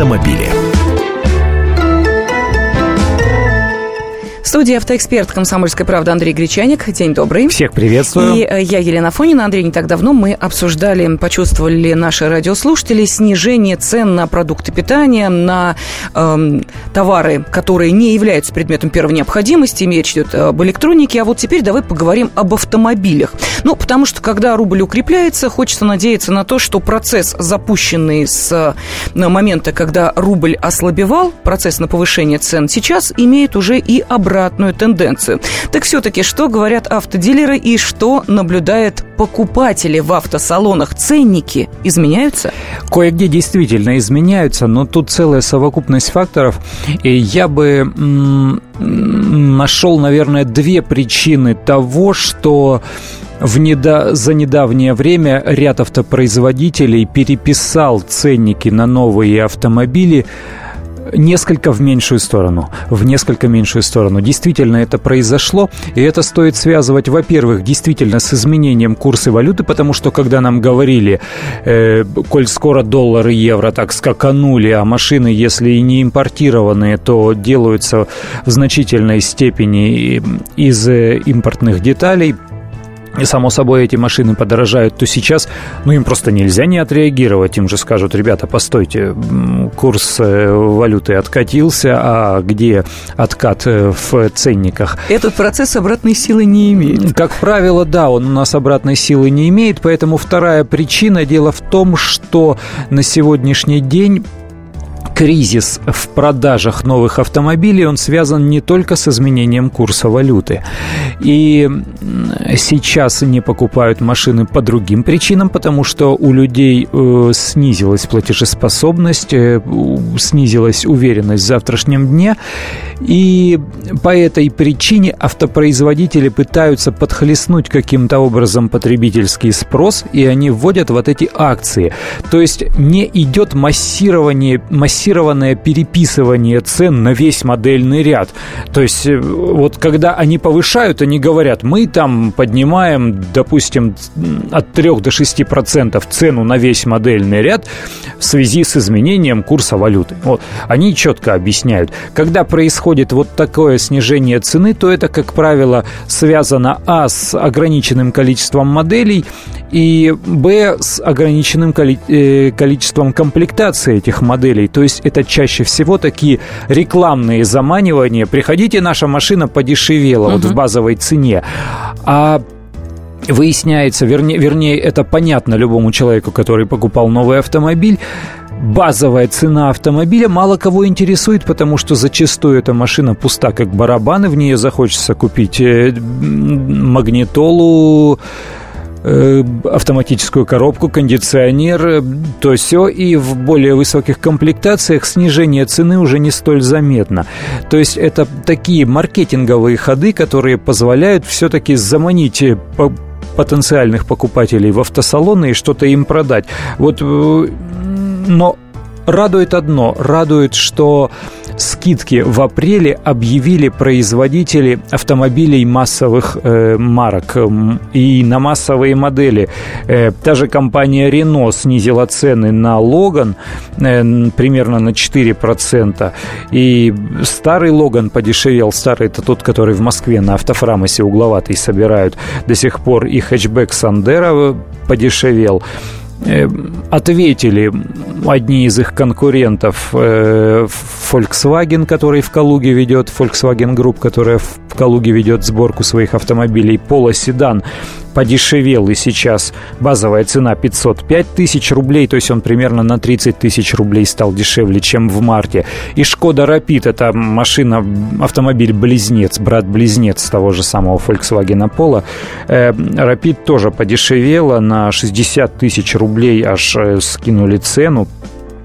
автомобили. Студии автоэксперт «Комсомольской правды» Андрей Гречаник. День добрый. Всех приветствую. И э, я, Елена Фонина. Андрей, не так давно мы обсуждали, почувствовали наши радиослушатели снижение цен на продукты питания, на эм, товары, которые не являются предметом первой необходимости. Речь идет об электронике. А вот теперь давай поговорим об автомобилях. Ну, потому что, когда рубль укрепляется, хочется надеяться на то, что процесс, запущенный с э, момента, когда рубль ослабевал, процесс на повышение цен, сейчас имеет уже и обратный обратную тенденцию. Так все-таки, что говорят автодилеры и что наблюдают покупатели в автосалонах? Ценники изменяются? Кое-где действительно изменяются, но тут целая совокупность факторов. И я бы нашел, наверное, две причины того, что в недо... за недавнее время ряд автопроизводителей переписал ценники на новые автомобили несколько в меньшую сторону, в несколько меньшую сторону. Действительно это произошло, и это стоит связывать, во-первых, действительно с изменением курса валюты, потому что когда нам говорили, э, коль скоро доллар и евро так скаканули, а машины, если и не импортированные, то делаются в значительной степени из э, импортных деталей – и, само собой, эти машины подорожают, то сейчас, ну, им просто нельзя не отреагировать. Им же скажут, ребята, постойте, курс э, валюты откатился, а где откат э, в ценниках? Этот процесс обратной силы не имеет. Как правило, да, он у нас обратной силы не имеет, поэтому вторая причина, дело в том, что на сегодняшний день кризис в продажах новых автомобилей, он связан не только с изменением курса валюты. И сейчас не покупают машины по другим причинам, потому что у людей э, снизилась платежеспособность, э, снизилась уверенность в завтрашнем дне. И по этой причине автопроизводители пытаются подхлестнуть каким-то образом потребительский спрос, и они вводят вот эти акции. То есть не идет массирование, массирование массированное переписывание цен на весь модельный ряд. То есть э, вот когда они повышают, они говорят, мы там поднимаем, допустим, от 3 до 6 процентов цену на весь модельный ряд в связи с изменением курса валюты. Вот. Они четко объясняют. Когда происходит вот такое снижение цены, то это, как правило, связано а с ограниченным количеством моделей и б с ограниченным э, количеством комплектации этих моделей. То есть это чаще всего такие рекламные заманивания. Приходите, наша машина подешевела угу. вот в базовой цене. А выясняется, вернее, вернее, это понятно любому человеку, который покупал новый автомобиль, базовая цена автомобиля мало кого интересует, потому что зачастую эта машина пуста, как барабаны, в нее захочется купить э, магнитолу, автоматическую коробку, кондиционер, э, то все, и в более высоких комплектациях снижение цены уже не столь заметно. То есть это такие маркетинговые ходы, которые позволяют все-таки заманить э, потенциальных покупателей в автосалоны и что-то им продать. Вот, но радует одно, радует, что скидки в апреле объявили производители автомобилей массовых э, марок и на массовые модели. Э, та же компания Renault снизила цены на Logan э, примерно на 4%. И старый Logan подешевел. Старый это тот, который в Москве на автофрамосе угловатый собирают до сих пор. И хэтчбэк Сандера подешевел. Э, ответили одни из их конкурентов э, Volkswagen, который в Калуге ведет, Volkswagen Group, которая в Калуге ведет сборку своих автомобилей, Polo Sedan подешевел, и сейчас базовая цена 505 тысяч рублей, то есть он примерно на 30 тысяч рублей стал дешевле, чем в марте. И Шкода Rapid, это машина, автомобиль-близнец, брат-близнец того же самого Volkswagen Polo. Э, Rapid тоже подешевела, на 60 тысяч рублей аж э, скинули цену,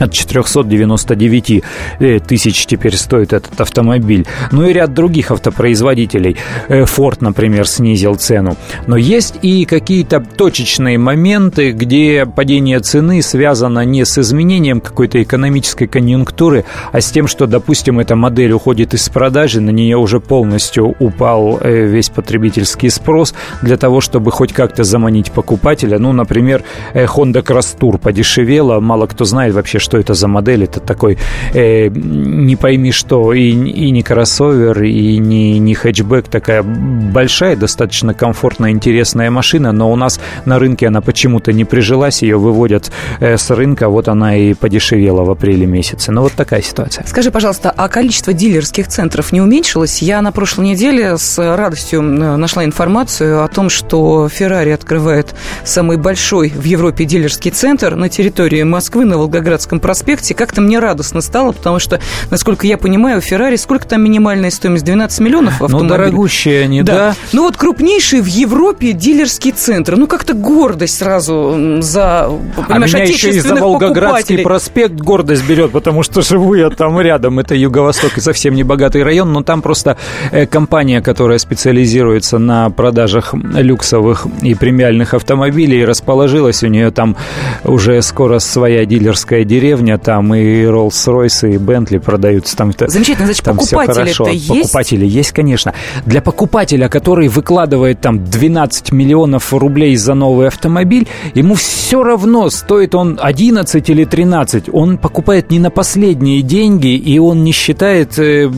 от 499 э, тысяч теперь стоит этот автомобиль. Ну и ряд других автопроизводителей. Э, Ford, например, снизил цену. Но есть и какие-то точечные моменты, где падение цены связано не с изменением какой-то экономической конъюнктуры, а с тем, что, допустим, эта модель уходит из продажи, на нее уже полностью упал э, весь потребительский спрос для того, чтобы хоть как-то заманить покупателя. Ну, например, Honda Cross Tour подешевела, мало кто знает вообще, что это за модель. Это такой, э, не пойми что, и, и не кроссовер, и не, не хэтчбэк, такая большая, достаточно комфортная, интересная машина, но у нас на рынке она почему-то не прижилась, ее выводят э, с рынка, вот она и подешевела в апреле месяце. Ну, вот такая ситуация. Скажи, пожалуйста, а количество дилерских центров не уменьшилось? Я на прошлой неделе с радостью нашла информацию о том, что Ferrari открывает самый большой в Европе дилерский центр на территории Москвы, на Волгоградском проспекте. Как-то мне радостно стало, потому что, насколько я понимаю, у Ferrari сколько там минимальная стоимость? 12 миллионов автомобилей? Ну, дорогущие они, да. да. Ну, вот крупнейший в Европе дилерский центр. Ну, как-то гордость сразу за, понимаешь, а меня еще и за Волгоградский проспект гордость берет, потому что живу я там рядом. Это юго-восток и совсем не богатый район, но там просто э, компания, которая специализируется на продажах люксовых и премиальных автомобилей, расположилась. У нее там уже скоро своя дилерская деревня, там и Rolls-Royce, и Bentley продаются. Там Замечательно, значит, там покупатели-то есть? Покупатели есть, конечно. Для покупателя, который выкладывает там 12 миллионов рублей за новый автомобиль, ему все равно, стоит он 11 или 13, он покупает не на последние деньги, и он не считает э,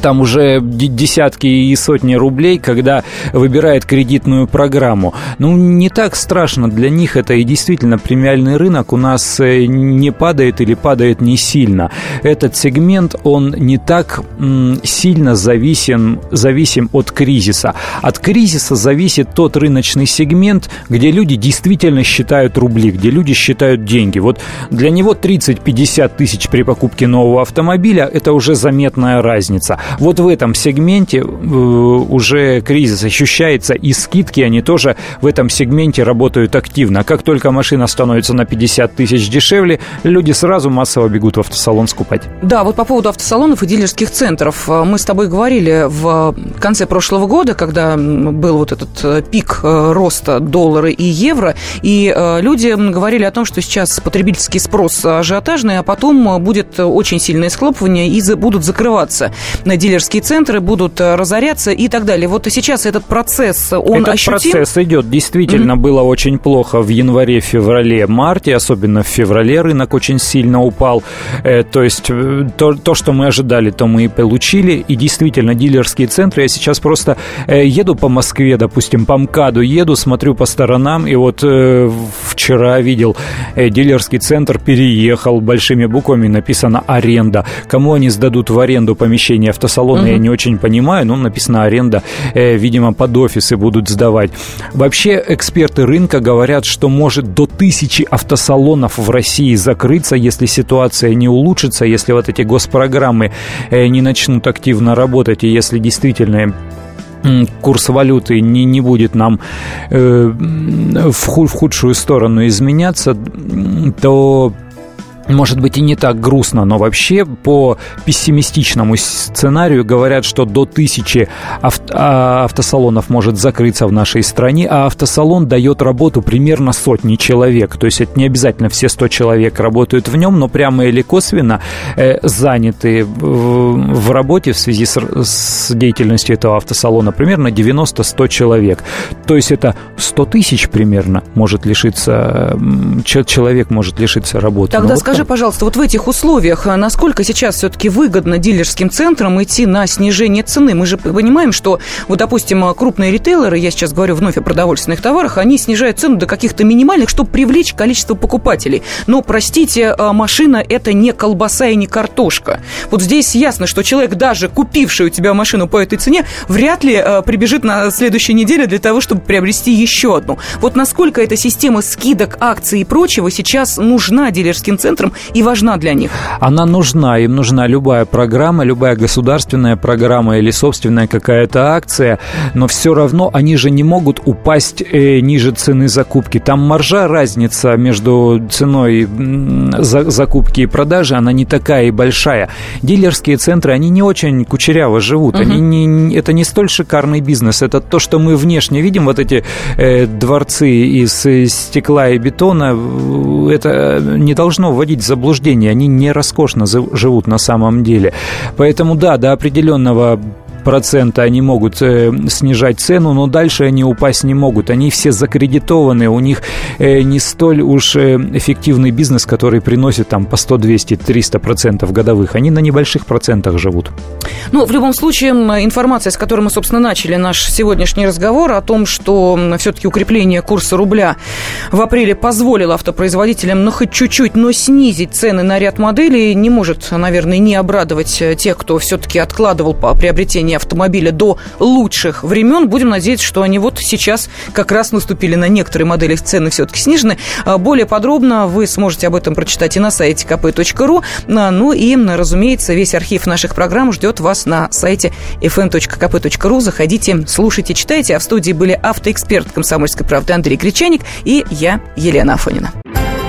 там уже десятки и сотни рублей, когда выбирает кредитную программу. Ну, не так страшно для них это, и действительно премиальный рынок у нас э, не падает или падает не сильно. Этот сегмент, он не так сильно зависим, зависим от кризиса. От кризиса зависит тот рыночный сегмент, где люди действительно считают рубли, где люди считают деньги. Вот для него 30-50 тысяч при покупке нового автомобиля – это уже заметная разница кризиса. Вот в этом сегменте э, уже кризис ощущается, и скидки, они тоже в этом сегменте работают активно. Как только машина становится на 50 тысяч дешевле, люди сразу массово бегут в автосалон скупать. Да, вот по поводу автосалонов и дилерских центров. Э, мы с тобой говорили в конце прошлого года, когда был вот этот э, пик роста доллара и евро, и люди говорили о том, что сейчас потребительский спрос ажиотажный, а потом будет очень сильное схлопывание и будут закрываться дилерские центры будут э, разоряться и так далее. Вот и сейчас этот процесс, он этот ощутим? процесс идет. Действительно, mm-hmm. было очень плохо в январе, феврале, марте, особенно в феврале рынок очень сильно упал. Э, то есть э, то, то, что мы ожидали, то мы и получили. И действительно, дилерские центры, я сейчас просто еду по Москве, допустим, по МКАДу еду, смотрю по сторонам, и вот вчера видел, дилерский центр переехал, большими буквами написано «аренда». Кому они сдадут в аренду помещение автосалона угу. я не очень понимаю, но написано аренда, э, видимо, под офисы будут сдавать. Вообще эксперты рынка говорят, что может до тысячи автосалонов в России закрыться, если ситуация не улучшится, если вот эти госпрограммы э, не начнут активно работать, и если действительно курс валюты не, не будет нам э, в, худ, в худшую сторону изменяться, то может быть и не так грустно, но вообще по пессимистичному сценарию говорят, что до тысячи а, автосалонов может закрыться в нашей стране, а автосалон дает работу примерно сотни человек. То есть это не обязательно все 100 человек работают в нем, но прямо или косвенно э, заняты в, в работе в связи с, с деятельностью этого автосалона примерно 90-100 человек. То есть это 100 тысяч примерно может лишиться, человек может лишиться работы. Тогда скажи, пожалуйста, вот в этих условиях, а насколько сейчас все-таки выгодно дилерским центрам идти на снижение цены? Мы же понимаем, что, вот, допустим, крупные ритейлеры, я сейчас говорю вновь о продовольственных товарах, они снижают цену до каких-то минимальных, чтобы привлечь количество покупателей. Но, простите, а, машина – это не колбаса и не картошка. Вот здесь ясно, что человек, даже купивший у тебя машину по этой цене, вряд ли прибежит на следующей неделе для того, чтобы приобрести еще одну. Вот насколько эта система скидок, акций и прочего сейчас нужна дилерским центрам, центром и важна для них? Она нужна. Им нужна любая программа, любая государственная программа или собственная какая-то акция, но все равно они же не могут упасть э, ниже цены закупки. Там маржа, разница между ценой за, закупки и продажи, она не такая и большая. Дилерские центры, они не очень кучеряво живут. Угу. Они не, это не столь шикарный бизнес. Это то, что мы внешне видим, вот эти э, дворцы из э, стекла и бетона, это не должно вводить вводить в заблуждение, они не роскошно живут на самом деле. Поэтому да, до определенного процента они могут э, снижать цену, но дальше они упасть не могут. Они все закредитованы, у них э, не столь уж э, эффективный бизнес, который приносит там по 100, 200, 300 процентов годовых. Они на небольших процентах живут. Ну, в любом случае, информация, с которой мы, собственно, начали наш сегодняшний разговор о том, что все-таки укрепление курса рубля в апреле позволило автопроизводителям, ну, хоть чуть-чуть, но снизить цены на ряд моделей, не может, наверное, не обрадовать э, тех, кто все-таки откладывал по приобретению автомобиля до лучших времен. Будем надеяться, что они вот сейчас как раз наступили на некоторые модели, цены все-таки снижены. А более подробно вы сможете об этом прочитать и на сайте kp.ru. А, ну и, разумеется, весь архив наших программ ждет вас на сайте fm.kp.ru. Заходите, слушайте, читайте. А в студии были автоэксперт комсомольской правды Андрей Гречаник и я, Елена Афонина.